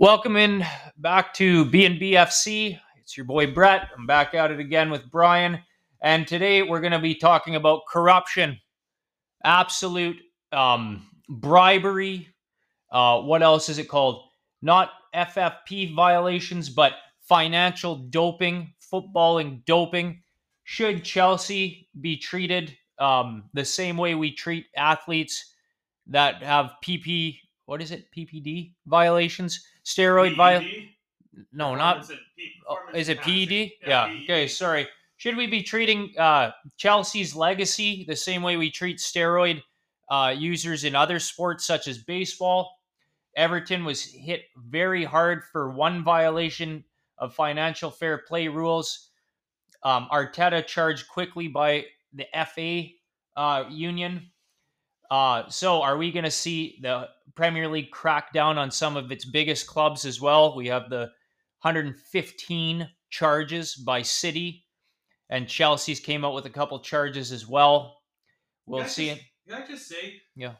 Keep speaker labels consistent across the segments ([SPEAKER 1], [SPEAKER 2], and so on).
[SPEAKER 1] Welcome in back to B&BFC. It's your boy Brett. I'm back at it again with Brian. And today we're going to be talking about corruption, absolute um, bribery. Uh, what else is it called? Not FFP violations, but financial doping, footballing doping. Should Chelsea be treated um, the same way we treat athletes that have PP? What is it? PPD violations? Steroid violations? No, not.
[SPEAKER 2] Performance and P-
[SPEAKER 1] Oh, is it
[SPEAKER 2] enhancing.
[SPEAKER 1] PED? Yeah.
[SPEAKER 2] PED.
[SPEAKER 1] Okay. Sorry. Should we be treating uh, Chelsea's legacy the same way we treat steroid uh, users in other sports such as baseball? Everton was hit very hard for one violation of financial fair play rules. Um, Arteta charged quickly by the FA uh, union. Uh, so, are we going to see the Premier League crack down on some of its biggest clubs as well? We have the 115 charges by City, and Chelsea's came out with a couple charges as well. We'll see
[SPEAKER 2] just-
[SPEAKER 1] it.
[SPEAKER 2] Can I just say?
[SPEAKER 1] Yeah.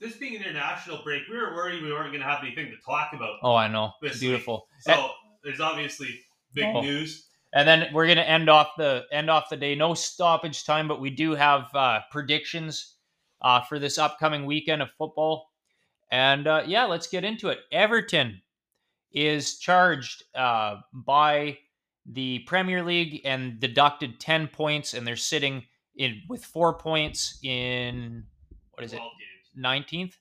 [SPEAKER 2] This being an international break, we were worried we weren't going to have anything to talk about.
[SPEAKER 1] Oh, I know.
[SPEAKER 2] This
[SPEAKER 1] It's
[SPEAKER 2] week.
[SPEAKER 1] beautiful.
[SPEAKER 2] So there's obviously big
[SPEAKER 1] Oh.
[SPEAKER 2] news.
[SPEAKER 1] And then we're gonna end off the end off the day. No stoppage time, but we do have uh, predictions uh, for this upcoming weekend of football. And uh, yeah, let's get into it. Everton is charged uh, by the Premier League and deducted ten points, and they're sitting in with four points in what is it,
[SPEAKER 2] games.
[SPEAKER 1] nineteenth?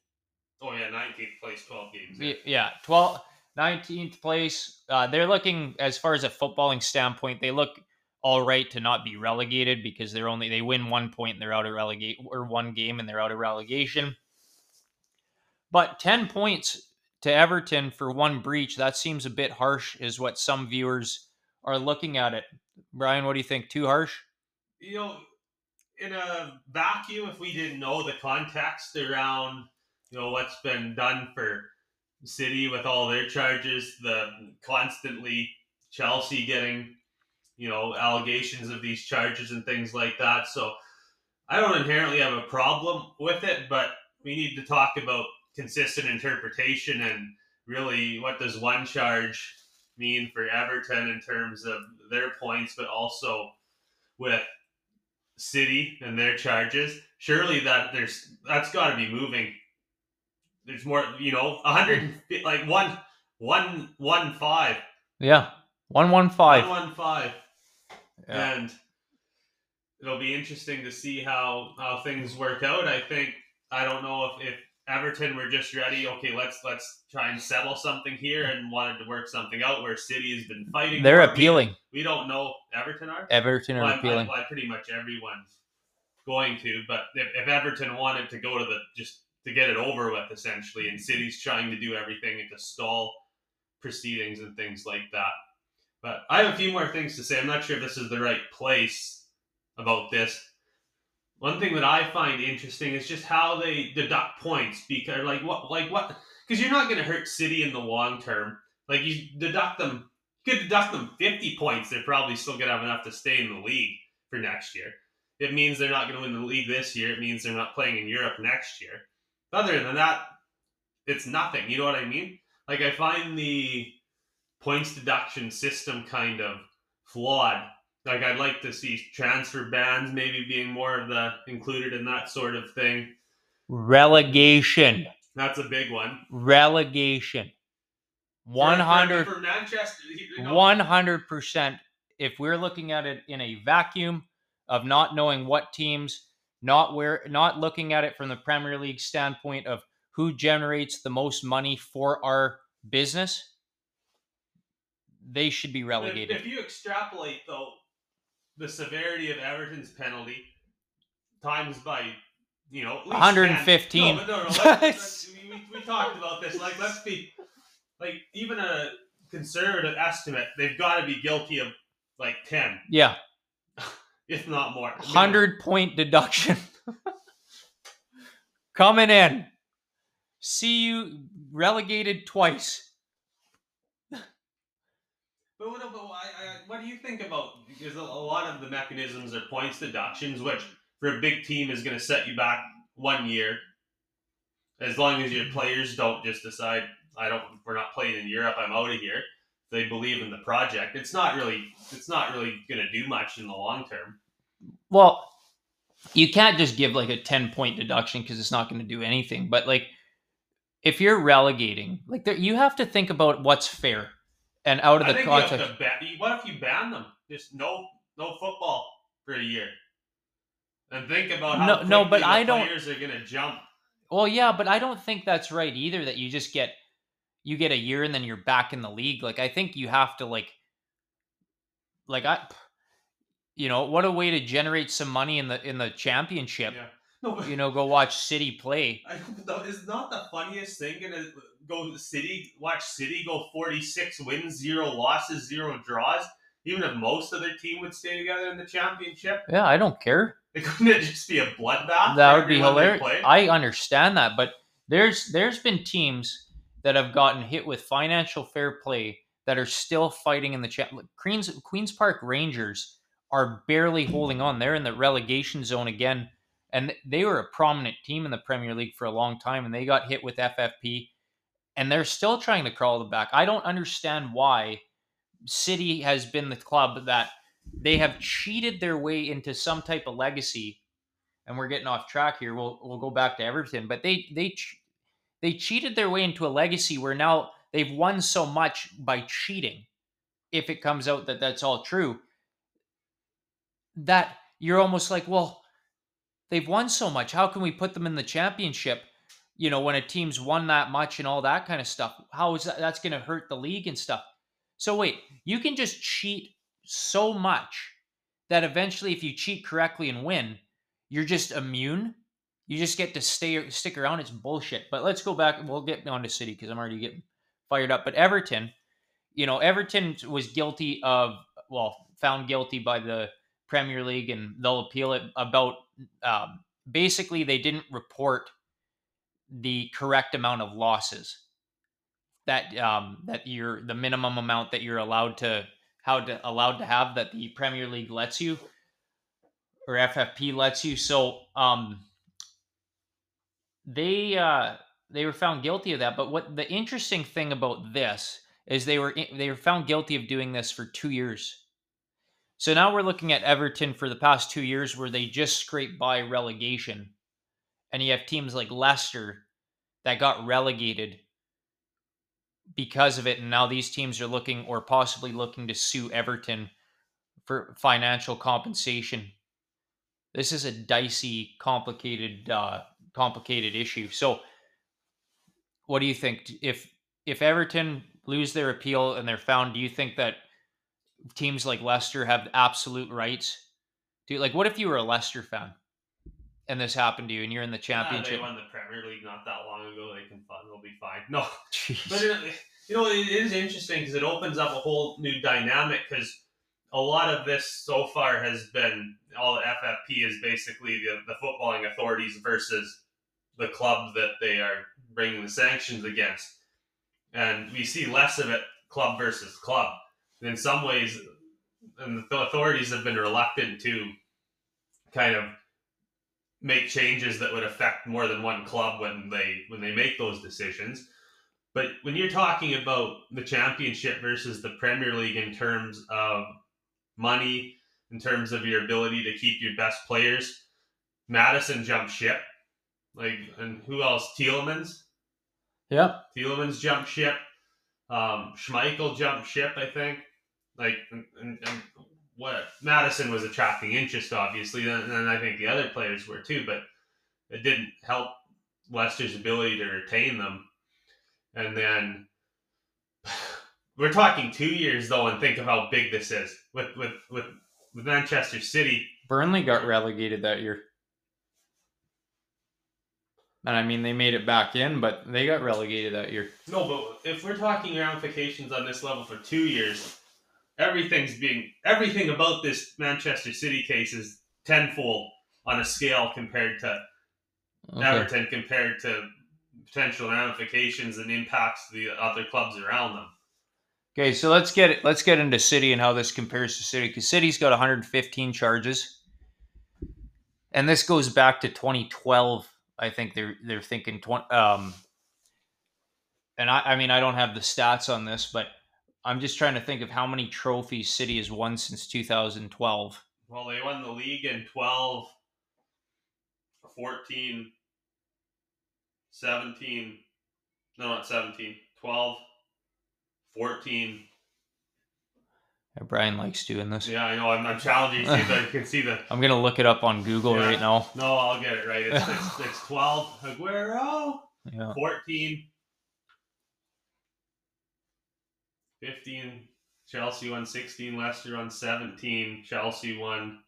[SPEAKER 2] Oh yeah, 19th place, 12 games.
[SPEAKER 1] Y- Yeah, 12, 19th place. Uh, they're looking, as far as a footballing standpoint, they look all right to not be relegated because they're only they win one point and they're out of relegate or one game and they're out of relegation. But ten points to Everton for one breach that seems a bit harsh, is what some viewers are looking at it. Brian, what do you think? Too harsh?
[SPEAKER 2] You know, in a vacuum, if we didn't know the context around, you know, what's been done for City with all their charges, the constantly Chelsea getting, you know, allegations of these charges and things like that. So I don't inherently have a problem with it, but we need to talk about consistent interpretation and really what does one charge mean for Everton in terms of their points, but also with City and their charges. Surely that there's that's got to be moving. There's more, you know, a hundred like one, one, one five,
[SPEAKER 1] Yeah, one one
[SPEAKER 2] one
[SPEAKER 1] five.
[SPEAKER 2] one five,
[SPEAKER 1] Yeah.
[SPEAKER 2] and it'll be interesting to see how how things work out. I think I don't know if, if Everton were just ready. Okay, let's let's try and settle something here, and wanted to work something out. Where City has been fighting.
[SPEAKER 1] They're
[SPEAKER 2] it. We-
[SPEAKER 1] appealing.
[SPEAKER 2] We, don't know Everton are.
[SPEAKER 1] Everton are
[SPEAKER 2] Well,
[SPEAKER 1] appealing.
[SPEAKER 2] I, I pretty much everyone's going to, but if, if Everton wanted to go to the just to get it over with, essentially, and City's trying to do everything to stall proceedings and things like that. But I have a few more things to say. I'm not sure if this is the right place about this. One thing that I find interesting is just how they deduct points because, like, what, like what? Because you're not going to hurt City in the long term. Like, you deduct them you could deduct them 50 points. They're probably still going to have enough to stay in the league for next year. It means they're not going to win the league this year. It means they're not playing in Europe next year. Other than that, it's nothing. You know what I mean? Like, I find the points deduction system kind of flawed. Like, I'd like to see transfer bans maybe being more of the included in that sort of thing.
[SPEAKER 1] Relegation.
[SPEAKER 2] That's a big one.
[SPEAKER 1] Relegation.
[SPEAKER 2] For-
[SPEAKER 1] One hundred
[SPEAKER 2] for Manchester.
[SPEAKER 1] One hundred percent. If we're looking at it in a vacuum of not knowing what teams, not where, not looking at it from the Premier League standpoint of who generates the most money for our business, they should be relegated.
[SPEAKER 2] if you extrapolate though the severity of Everton's penalty times by you know at least
[SPEAKER 1] 115.
[SPEAKER 2] 10. No, no, no. Let's, let's, we, we, talked about this. Like, let's be like even a conservative estimate. They've got to be guilty of like ten,
[SPEAKER 1] yeah,
[SPEAKER 2] if not more.
[SPEAKER 1] hundred point deduction coming in. See you relegated twice.
[SPEAKER 2] But what, but I, I, what do you think about? Because a, lot of the mechanisms are points deductions, which for a big team is going to set you back one year, as long as your mm-hmm. players don't just decide, I don't. We're not playing in Europe. I'm out of here. They believe in the project. It's not really. It's not really going to do much in the long term.
[SPEAKER 1] Well, you can't just give like a 10 point deduction because it's not going to do anything. But like, if you're relegating, like there, you have to think about what's fair and out of
[SPEAKER 2] I
[SPEAKER 1] the
[SPEAKER 2] think you have
[SPEAKER 1] context.
[SPEAKER 2] ban. What if you ban them? Just no, no football for a year. And think about how
[SPEAKER 1] No- no, but I don't-
[SPEAKER 2] players are going to jump.
[SPEAKER 1] Well, yeah, but I don't think that's right either. That you just get you get a year and then you're back in the league. Like I think you have to like like I you know, what a way to generate some money in the in the championship.
[SPEAKER 2] Yeah. No, but
[SPEAKER 1] You know, go watch City play.
[SPEAKER 2] I, it's not the funniest thing gonna go to City, watch City go 46 wins, zero losses, zero draws. Even if most of their team would stay together in the championship,
[SPEAKER 1] Yeah, I don't care.
[SPEAKER 2] it couldn't it just be a bloodbath.
[SPEAKER 1] That would be hilarious. I understand that, but there's there's been teams that have gotten hit with financial fair play that are still fighting in the champ. Queens Queens Park Rangers are barely holding on. They're in the relegation zone again, and they were a prominent team in the Premier League for a long time, and they got hit with FFP, and they're still trying to crawl the back. I don't understand why City has been the club that they have cheated their way into some type of legacy and we're getting off track here. We'll we'll go back to Everton, but they they they cheated their way into a legacy where now they've won so much by cheating. If it comes out that that's all true, that you're almost like, well, they've won so much. How can we put them in the championship? You know, when a team's won that much and all that kind of stuff, how is that? That's going to hurt the league and stuff. So wait, you can just cheat so much that eventually, if you cheat correctly and win, you're just immune. You just get to stay stick around. It's bullshit. But let's go back. We'll get on to City because I'm already getting fired up. But Everton, you know, Everton was guilty of well, found guilty by the Premier League, and they'll appeal it about. Um, basically, they didn't report the correct amount of losses that um, that you're the minimum amount that you're allowed to how to allowed to have that the Premier League lets you or FFP lets you. So um, they uh, they were found guilty of that. But what the interesting thing about this is they were they were found guilty of doing this for two years. So now we're looking at Everton for the past two years where they just scraped by relegation, and you have teams like Leicester that got relegated because of it, and now these teams are looking or possibly looking to sue Everton for financial compensation. This is a dicey, complicated, uh, complicated issue. So, what do you think? If if Everton lose their appeal and they're found, do you think that teams like Leicester have absolute rights? Do like what if you were a Leicester fan and this happened to you and you're in the championship?
[SPEAKER 2] they won the Premier League not that long ago. They can. They'll be fine. No,
[SPEAKER 1] Jeez.
[SPEAKER 2] But it, you know, it is interesting because it opens up a whole new dynamic. Because a lot of this so far has been all the FFP is basically the, the footballing authorities versus the club that they are bringing the sanctions against, and we see less of it club versus club. In some ways, and the authorities have been reluctant to kind of make changes that would affect more than one club when they when they make those decisions. But when you're talking about the championship versus the Premier League in terms of money, in terms of your ability to keep your best players, Maddison jumped ship. Like, and who else? Tielemans.
[SPEAKER 1] yeah.
[SPEAKER 2] Tielemans jumped ship. Um, Schmeichel jumped ship, I think. Like, and, and, and what Maddison was attracting interest, obviously, and, and I think the other players were too, but it didn't help Leicester's ability to retain them. And then we're talking two years though, and think of how big this is with with with, with Manchester City.
[SPEAKER 1] Burnley got relegated that year. And I mean, they made it back in, but they got relegated that year.
[SPEAKER 2] No, but if we're talking ramifications on this level for two years, everything's being everything about this Manchester City case is tenfold on a scale compared to
[SPEAKER 1] Okay.
[SPEAKER 2] Everton compared to potential ramifications and impacts to the other clubs around them.
[SPEAKER 1] Okay, so let's get it. Let's get into City and how this compares to City because City's got 115 charges, and this goes back to 2012. I think they're they're thinking 20. Um, and I, I mean, I don't have the stats on this, but I'm just trying to think of how many trophies City has won since 2012.
[SPEAKER 2] Well, they won the league in 12, 14, 17, no, not 17, 12, 14.
[SPEAKER 1] Yeah, Brian likes doing this.
[SPEAKER 2] Yeah, I know. I'm, I'm challenging you. So you can see the.
[SPEAKER 1] I'm gonna look it up on Google
[SPEAKER 2] Yeah.
[SPEAKER 1] right now.
[SPEAKER 2] No, I'll get it right. It's, it's, it's 12, Aguero,
[SPEAKER 1] Yeah.
[SPEAKER 2] 14, 15, Chelsea won 16, Leicester won 17, Chelsea won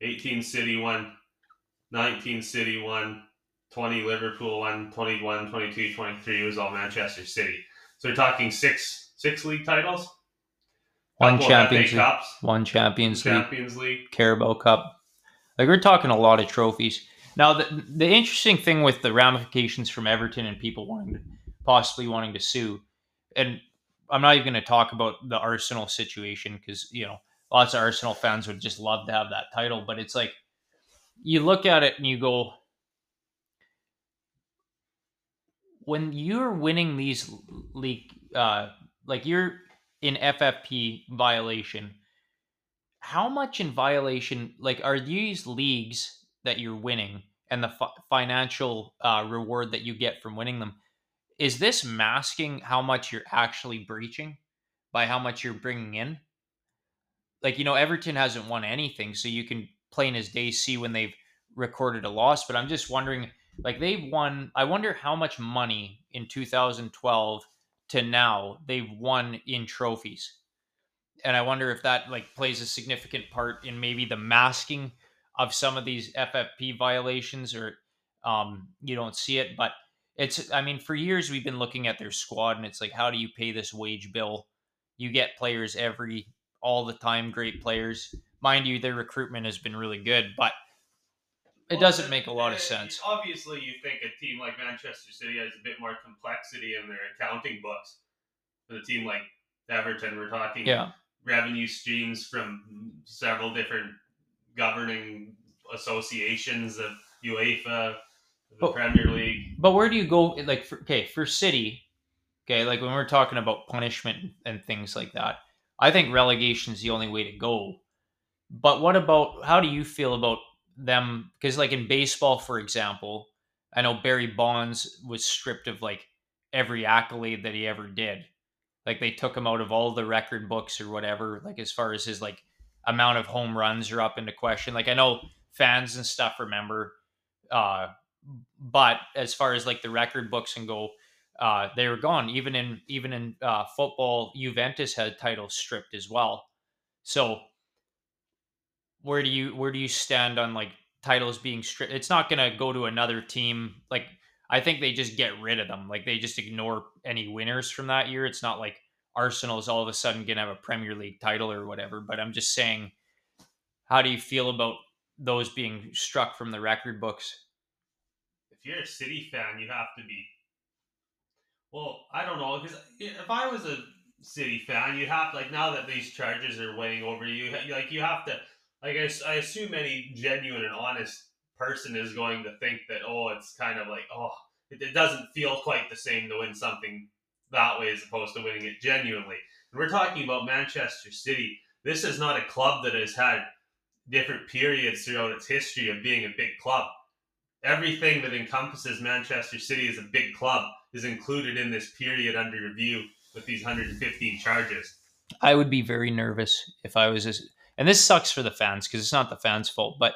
[SPEAKER 2] 18, City won 19, City won 20, Liverpool won 21, 22, 23 was all Manchester City. So we're talking six six league titles,
[SPEAKER 1] One Champions League,
[SPEAKER 2] Cups,
[SPEAKER 1] one Champions League,
[SPEAKER 2] Champions League.
[SPEAKER 1] Carabao Cup. Like we're talking a lot of trophies. Now the the interesting thing with the ramifications from Everton and people wanting possibly wanting to sue, and I'm not even going to talk about the Arsenal situation because you know lots of Arsenal fans would just love to have that title, but it's like you look at it and you go, when you're winning these league, uh, like you're in FFP violation how much in violation like are these leagues that you're winning and the fi- financial uh, reward that you get from winning them is this masking how much you're actually breaching by how much you're bringing in like you know everton hasn't won anything so you can plain as day see when they've recorded a loss but i'm just wondering like they've won i wonder how much money in 2012 to now they've won in trophies and I wonder if that like plays a significant part in maybe the masking of some of these FFP violations, or um, you don't see it. But it's, I mean, for years we've been looking at their squad, and it's like, how do you pay this wage bill? You get players every all the time, great players. Mind you, their recruitment has been really good, but it
[SPEAKER 2] Well,
[SPEAKER 1] doesn't make a lot of sense.
[SPEAKER 2] Obviously, you think a team like Manchester City has a bit more complexity in their accounting books. With a team like Everton, we're talking
[SPEAKER 1] Yeah,
[SPEAKER 2] revenue streams from several different governing associations of UEFA, the Premier League.
[SPEAKER 1] But where do you go? Like, for, okay, for City, okay, like when we're talking about punishment and things like that, I think relegation is the only way to go. But what about how do you feel about them? Because, like in baseball, for example, I know Barry Bonds was stripped of like every accolade that he ever did. Like they took him out of all the record books or whatever. Like as far as his like amount of home runs are up into question. Like I know fans and stuff remember uh but as far as like the record books and go uh they were gone. Even in even in uh football juventus had titles stripped as well. So where do you where do you stand on like titles being stripped? It's not to go to another team. Like i think they just get rid of them. Like they just ignore any winners from that year. It's not like arsenal is all of a sudden to have a premier league title or whatever but i'm just saying how do you feel about those being struck from the record books
[SPEAKER 2] you're a City fan, you have to be. Well, I don't know because if I was a City fan, you have like now that these charges are weighing over you, like you have to like I, I assume any genuine and honest person is going to think that oh it's kind of like oh it, it doesn't feel quite the same to win something that way as opposed to winning it genuinely. And we're talking about manchester city. This is not a club that has had different periods throughout its history of being a big club everything that encompasses manchester city as a big club is included in this period under review with these 115 charges
[SPEAKER 1] I would be very nervous if I was this. And this sucks for the fans because it's not the fans' fault. But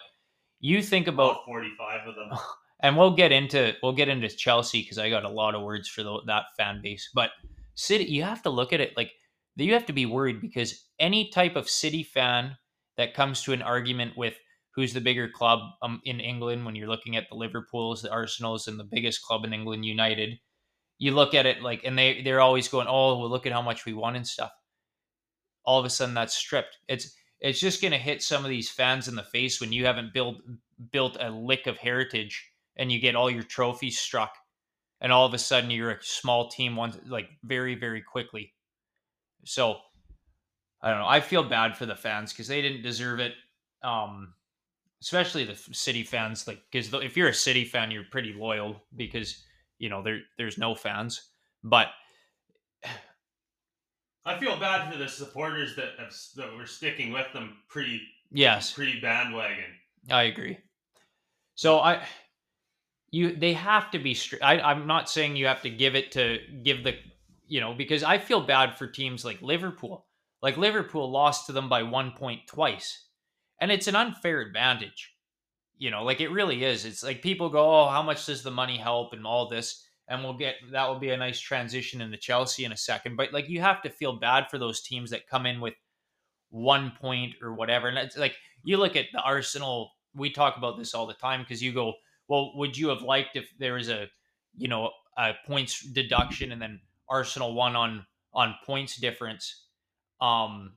[SPEAKER 1] you think about,
[SPEAKER 2] about 45 of them
[SPEAKER 1] and we'll get into we'll get into Chelsea because I got a lot of words for the, that fan base. But City, you have to look at it like you have to be worried because any type of City fan that comes to an argument with who's the bigger club um, in England when you're looking at the Liverpools, the Arsenals, and the biggest club in England, United. You look at it like, and they they're always going, "Oh, well, look at how much we won and stuff." all of a sudden that's stripped. It's it's just going to hit some of these fans in the face when you haven't built built a lick of heritage and you get all your trophies struck, and all of a sudden you're a small team once like very very quickly. So I don't know. I feel bad for the fans because they didn't deserve it. Um, especially the city fans, like because if you're a city fan, you're pretty loyal because you know there there's no fans. But
[SPEAKER 2] I feel bad for the supporters that have, that were sticking with them pre
[SPEAKER 1] yes,
[SPEAKER 2] pre bandwagon.
[SPEAKER 1] I agree. So I, you they have to be. Str- I, I'm not saying you have to give it to give the, you know, because I feel bad for teams like Liverpool. Like Liverpool lost to them by one point twice, and it's an unfair advantage. You know, like it really is. It's like people go, "Oh, how much does the money help?" and all this, and we'll get that will be a nice transition into Chelsea in a second. But like you have to feel bad for those teams that come in with one point or whatever, and it's like you look at the Arsenal. We talk about this all the time because you go, well, would you have liked if there was a, you know, a points deduction and then Arsenal won on on points difference? Um,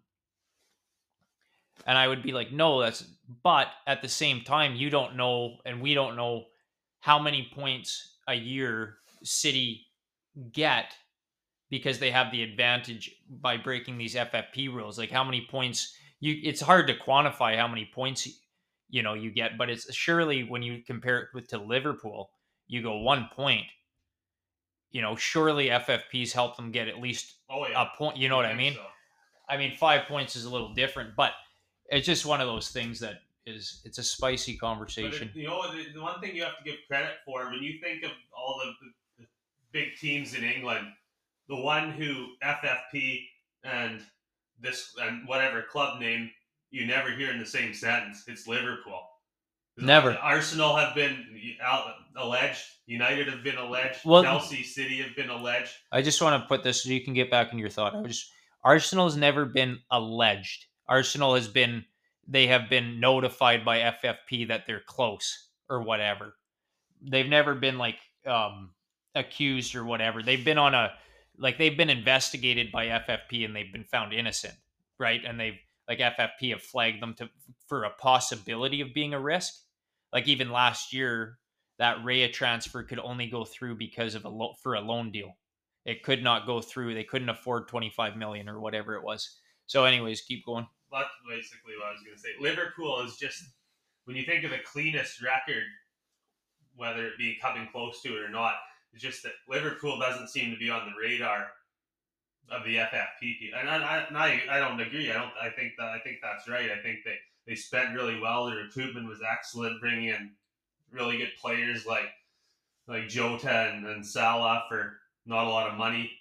[SPEAKER 1] and I would be like, no, that's. But at the same time, you don't know, and we don't know how many points a year City get because they have the advantage by breaking these FFP rules. Like how many points you? It's hard to quantify how many points you know you get, but it's surely when you compare it with to Liverpool, you go one point. You know, surely FFPs help them get at least
[SPEAKER 2] Oh yeah,
[SPEAKER 1] a point. You know what I
[SPEAKER 2] think
[SPEAKER 1] mean?
[SPEAKER 2] so.
[SPEAKER 1] I mean, five points is a little different, but it's just one of those things that is it's a spicy conversation.
[SPEAKER 2] it, you know, the, the one thing you have to give credit for when you think of all the, the, the big teams in England, the one who FFP and this and whatever club name you never hear in the same sentence, it's Liverpool.
[SPEAKER 1] Never.
[SPEAKER 2] Arsenal have been alleged. United have been alleged.
[SPEAKER 1] Well-
[SPEAKER 2] Chelsea City have been alleged.
[SPEAKER 1] I just want to put this so you can get back in your thought. I just, Arsenal's never been alleged. Arsenal has been they have been notified by FFP that they're close or whatever. They've never been like um accused or whatever. They've been on a like they've been investigated by FFP and they've been found innocent, right? And they've like FFP have flagged them to for a possibility of being a risk. Like even last year, that Raya transfer could only go through because of a lo- for a loan deal. It could not go through. They couldn't afford 25 million or whatever it was. So anyways, keep going.
[SPEAKER 2] That's basically what I was going to say. Liverpool is just when you think of the cleanest record, whether it be coming close to it or not, it's just that Liverpool doesn't seem to be on the radar of the FFP. And I, I, I don't agree. I don't. I think that I think that's right. I think they they spent really well. The recruitment was excellent, bringing in really good players like like Jota and, and Salah for not a lot of money.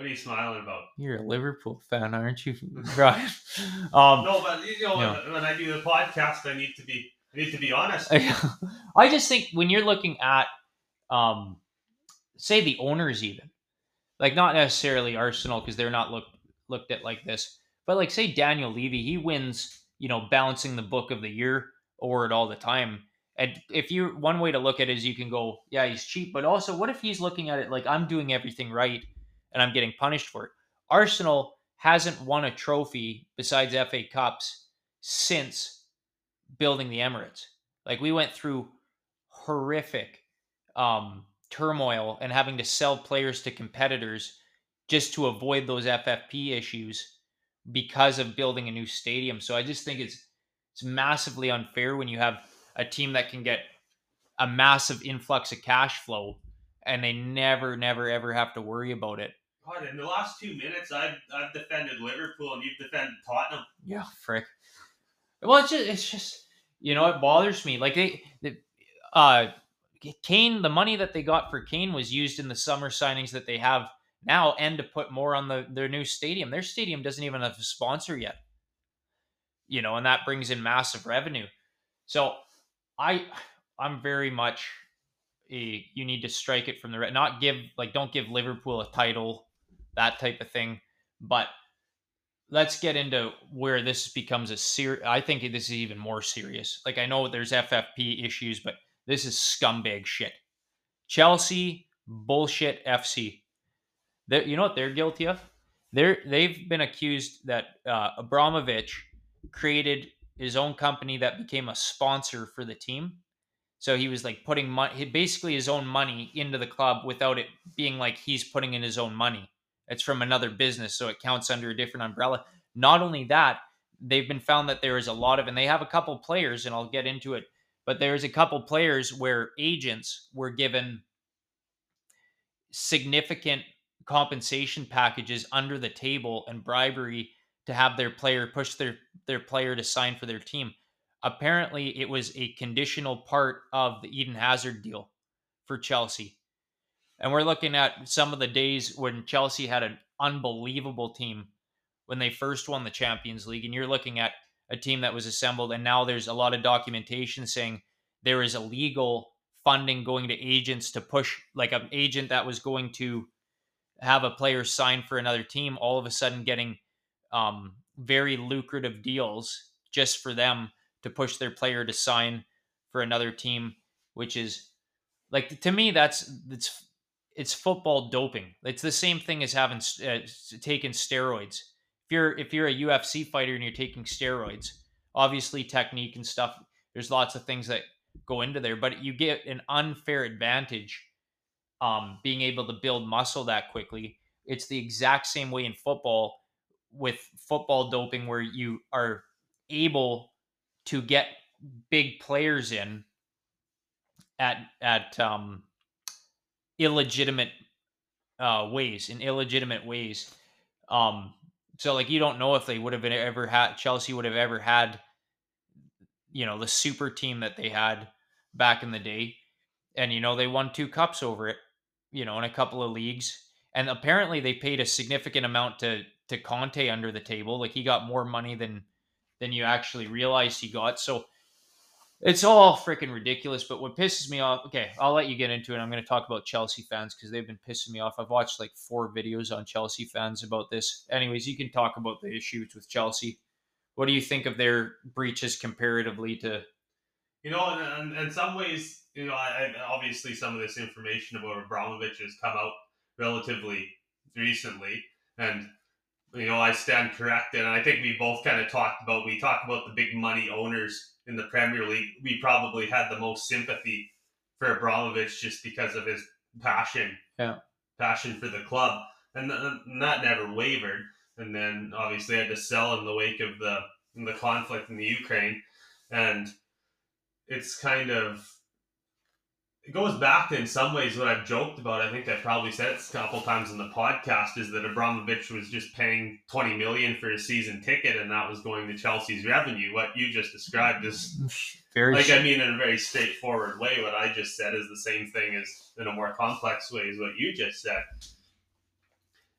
[SPEAKER 2] What are you smiling about?
[SPEAKER 1] You're a Liverpool fan, aren't you, Brian? um,
[SPEAKER 2] No, but you know,
[SPEAKER 1] Yeah.
[SPEAKER 2] when, when I do the podcast, I need to be I need to be honest.
[SPEAKER 1] I just think when you're looking at, um, say the owners, even like not necessarily Arsenal because they're not looked looked at like this, but like say Daniel Levy, he wins, you know, balancing the book of the year award all the time. And if you one way to look at it is you can go, yeah, he's cheap, but also what if he's looking at it like I'm doing everything right and I'm getting punished for it? Arsenal hasn't won a trophy besides FA Cups since building the Emirates. Like we went through horrific um, turmoil and having to sell players to competitors just to avoid those FFP issues because of building a new stadium. So I just think it's it's massively unfair when you have a team that can get a massive influx of cash flow and they never, never, ever have to worry about it.
[SPEAKER 2] God, in the last two minutes, I've I've defended Liverpool and you've defended Tottenham.
[SPEAKER 1] Yeah, frick. Well, it's just, it's just you know it bothers me. Like they, the, uh, Kane, the money that they got for Kane was used in the summer signings that they have now, and to put more on the their new stadium. Their stadium doesn't even have a sponsor yet. You know, and that brings in massive revenue. So, I, I'm very much. You need to strike it from the re- not give like don't give Liverpool a title, that type of thing, but let's get into where this becomes a serious. I think this is even more serious. Like I know there's FFP issues, but this is scumbag shit. Chelsea bullshit FC. They, you know what they're guilty of? They're they've been accused that uh, Abramovich created his own company that became a sponsor for the team. So he was like putting money, basically his own money into the club without it being like he's putting in his own money. It's from another business, so it counts under a different umbrella. Not only that, they've been found that there is a lot of, and they have a couple players, and I'll get into it, but there's a couple players where agents were given significant compensation packages under the table and bribery to have their player push their their player to sign for their team. Apparently, it was a conditional part of the Eden Hazard deal for Chelsea. And we're looking at some of the days when Chelsea had an unbelievable team when they first won the Champions League. And you're looking at a team that was assembled, and now there's a lot of documentation saying there is illegal funding going to agents to push, like an agent that was going to have a player sign for another team, all of a sudden getting um, very lucrative deals just for them to push their player to sign for another team, which is like to me that's it's it's football doping. It's the same thing as having uh, taken steroids. If you're if you're a UFC fighter and you're taking steroids, obviously technique and stuff. There's lots of things that go into there, but you get an unfair advantage um, being able to build muscle that quickly. It's the exact same way in football with football doping, where you are able to get big players in at at um, illegitimate uh, ways in illegitimate ways. Um, so like you don't know if they would have ever had Chelsea would have ever had you know the super team that they had back in the day. And you know they won two cups over it you know in a couple of leagues. And apparently they paid a significant amount to to Conte under the table. Like he got more money than than you actually realized he got. So it's all freaking ridiculous. But what pisses me off, okay, I'll let you get into it. I'm going to talk about Chelsea fans because they've been pissing me off. I've watched like four videos on Chelsea fans about this. Anyways, you can talk about the issues with Chelsea. What do you think of their breaches comparatively to?
[SPEAKER 2] You know, in, in some ways, you know, I, obviously some of this information about Abramovich has come out relatively recently, and you know, I stand corrected. And I think we both kind of talked about we talked about the big money owners in the Premier League. We probably had the most sympathy for Abramovich just because of his passion,
[SPEAKER 1] yeah,
[SPEAKER 2] passion for the club, and, and that never wavered. And then obviously had to sell in the wake of the the conflict in the Ukraine, and it's kind of it goes back to in some ways what I've joked about. I think I've probably said it a couple times in the podcast is that Abramovich was just paying twenty million for a season ticket, and that was going to Chelsea's revenue. What you just described is very like I mean in a very straightforward way. What I just said is the same thing as in a more complex way is what you just said.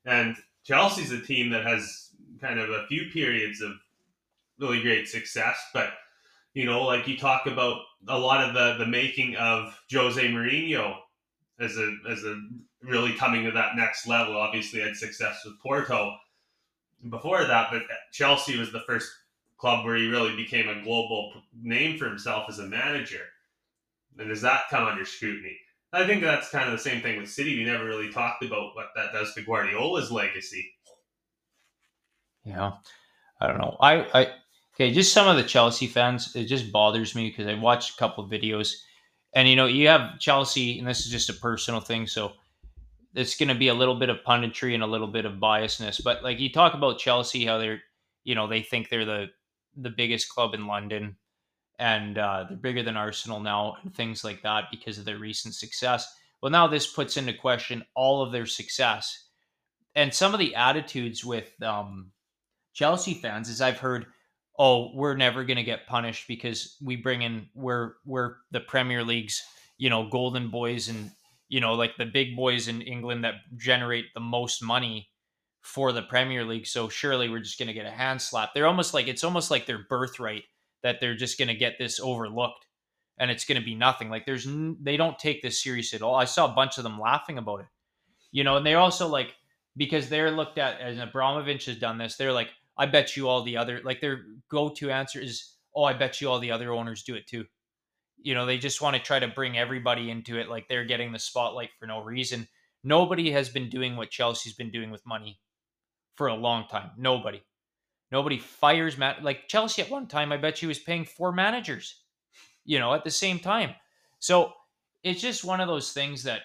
[SPEAKER 2] And Chelsea's a team that has kind of a few periods of really great success, but you know, like you talk about a lot of the the making of Jose Mourinho as a as a really coming to that next level. Obviously, had success with Porto before that, but Chelsea was the first club where he really became a global name for himself as a manager. And does that come under scrutiny? I think that's kind of the same thing with City. We never really talked about what that does to Guardiola's legacy.
[SPEAKER 1] Yeah, I don't know. I I Okay, just some of the Chelsea fans. It just bothers me because I watched a couple videos, and you know, you have Chelsea, and this is just a personal thing, so it's going to be a little bit of punditry and a little bit of biasness. But like you talk about Chelsea, how they're, you know, they think they're the the biggest club in London, and uh, they're bigger than Arsenal now, and things like that because of their recent success. Well, now this puts into question all of their success, and some of the attitudes with um, Chelsea fans, as I've heard oh, we're never going to get punished because we bring in we're we're the Premier League's you know golden boys and you know like the big boys in England that generate the most money for the Premier League. So surely we're just going to get a hand slap. They're almost like it's almost like their birthright that they're just going to get this overlooked and it's going to be nothing. Like there's they don't take this serious at all. I saw a bunch of them laughing about it. You know, and they're also like because they're looked at as Abramovich has done this. They're like, I bet you all the other like their go-to answer is, "Oh, I bet you all the other owners do it too." You know, they just want to try to bring everybody into it like they're getting the spotlight for no reason. Nobody has been doing what Chelsea's been doing with money for a long time. Nobody. Nobody fires man like Chelsea at one time. I bet she was paying four managers, you know, at the same time. So it's just one of those things that,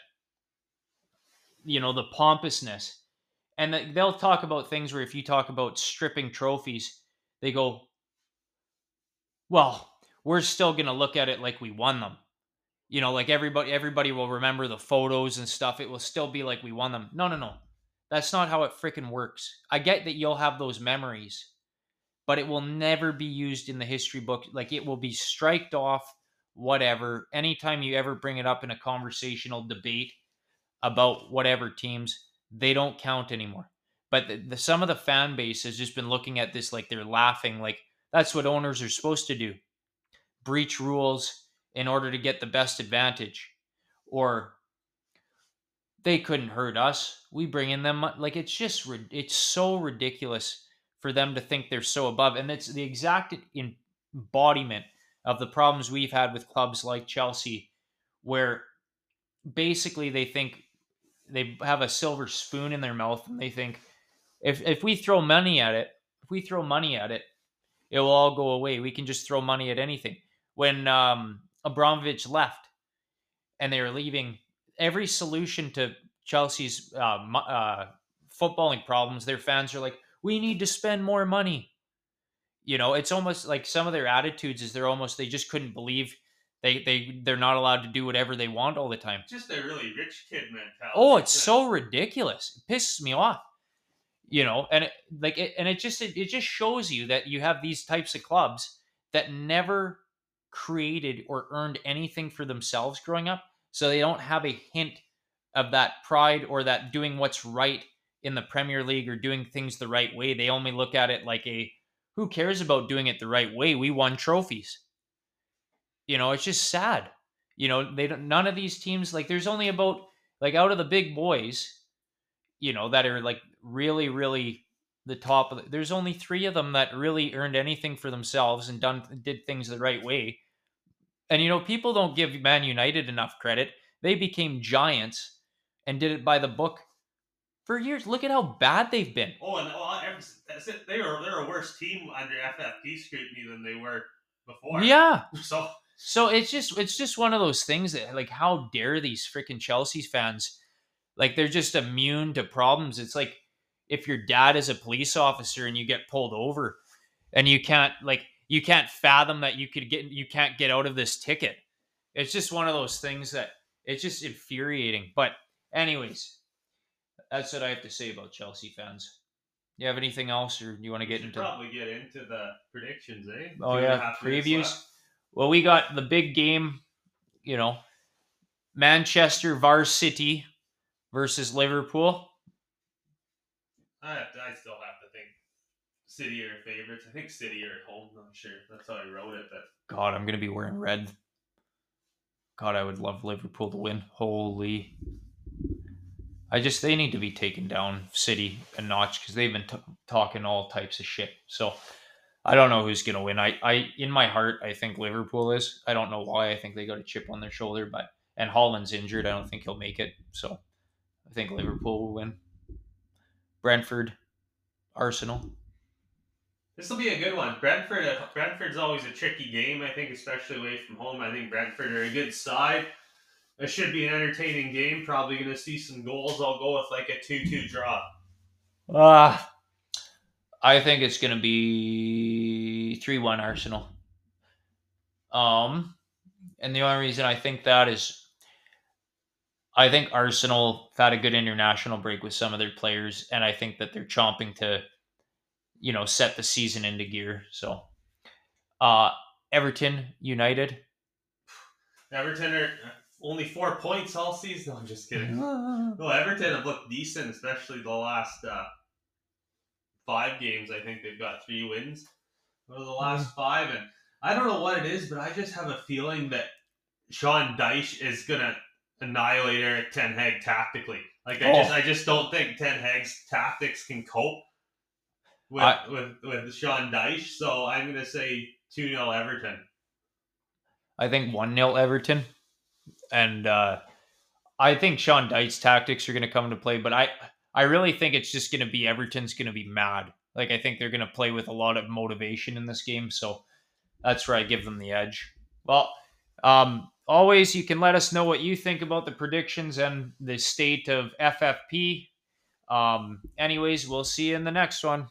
[SPEAKER 1] you know, the pompousness and they'll talk about things where if you talk about stripping trophies, they go, "Well, we're still going to look at it like we won them." You know, like everybody everybody will remember the photos and stuff. It will still be like we won them. No, no, no. That's not how it freaking works. I get that you'll have those memories, but it will never be used in the history book. Like it will be striked off, whatever. Anytime you ever bring it up in a conversational debate about whatever teams, they don't count anymore. But the, the, some of the fan base has just been looking at this like they're laughing, like that's what owners are supposed to do breach rules in order to get the best advantage. Or they couldn't hurt us. We bring in them like it's just it's so ridiculous for them to think they're so above, and it's the exact embodiment of the problems we've had with clubs like Chelsea, where basically they think they have a silver spoon in their mouth and they think if if we throw money at it, if we throw money at it, it will all go away. We can just throw money at anything. When um, Abramovich left and they were leaving, every solution to Chelsea's uh, uh, footballing problems, their fans are like, "We need to spend more money." You know, it's almost like some of their attitudes is they're almost they just couldn't believe they they they're not allowed to do whatever they want all the time.
[SPEAKER 2] Just a really rich kid mentality.
[SPEAKER 1] Oh, it's so ridiculous. It pisses me off. You know, and it, like it, and it just it, it just shows you that you have these types of clubs that never created or earned anything for themselves growing up, so they don't have a hint of that pride or that doing what's right in the Premier League or doing things the right way. They only look at it like a who cares about doing it the right way? We won trophies. You know, it's just sad. You know, they don't, none of these teams like there's only about like out of the big boys, you know, that are like really really the top of the, there's only 3 of them that really earned anything for themselves and done did things the right way. And you know, people don't give Man United enough credit. They became giants and did it by the book for years. Look at how bad they've been.
[SPEAKER 2] Oh, and oh, well, that's it. They were they're a worse team under FFP scrutiny than they were before.
[SPEAKER 1] Yeah.
[SPEAKER 2] So
[SPEAKER 1] so it's just it's just one of those things that like how dare these freaking Chelsea fans like they're just immune to problems. It's like if your dad is a police officer and you get pulled over and you can't like you can't fathom that you could get you can't get out of this ticket. It's just one of those things that it's just infuriating. But anyways, that's what I have to say about Chelsea fans. You have anything else, or you want to get into?
[SPEAKER 2] Probably get into the predictions, eh?
[SPEAKER 1] Oh yeah, previews. Well, we got the big game. You know, Manchester Varsity versus Liverpool.
[SPEAKER 2] I have to, I still have to think City are favorites. I think City are at home. I'm sure that's how I wrote it. But
[SPEAKER 1] God, I'm gonna be wearing red. God, I would love Liverpool to win. Holy I just they need to be taken down City a notch because they've been t- talking all types of shit. So I don't know who's gonna win. I, I in my heart I think Liverpool is. I don't know why. I think they got a chip on their shoulder, but and Haaland's injured. I don't think he'll make it. So I think Liverpool will win. Brentford, Arsenal.
[SPEAKER 2] This will be a good one. Brentford. Brentford's always a tricky game. I think, especially away from home. I think Brentford are a good side. It should be an entertaining game. Probably going to see some goals. I'll go with like a 2 2 draw.
[SPEAKER 1] Uh, I think it's going to be 3 1 Arsenal. Um, and the only reason I think that is I think Arsenal had a good international break with some of their players, and I think that they're chomping to, you know, set the season into gear. So, uh, Everton United.
[SPEAKER 2] Everton are only four points all season. No, I'm just kidding. no, Everton have looked decent, especially the last uh, five games. I think they've got three wins over the last five, and I don't know what it is, but I just have a feeling that Sean Dyche is gonna annihilate Erik Ten Hag tactically. Like I oh. just, I just don't think Ten Hag's tactics can cope with I, with with Sean Dyche. So I'm gonna say two 0 Everton.
[SPEAKER 1] I think one 0 Everton and uh, I think Sean Dyche's tactics are going to come into play. But I I really think it's just going to be Everton's going to be mad. Like I think they're going to play with a lot of motivation in this game, so that's where I give them the edge. Well, um, always you can let us know what you think about the predictions and the state of FFP. Um, anyways, we'll see you in the next one.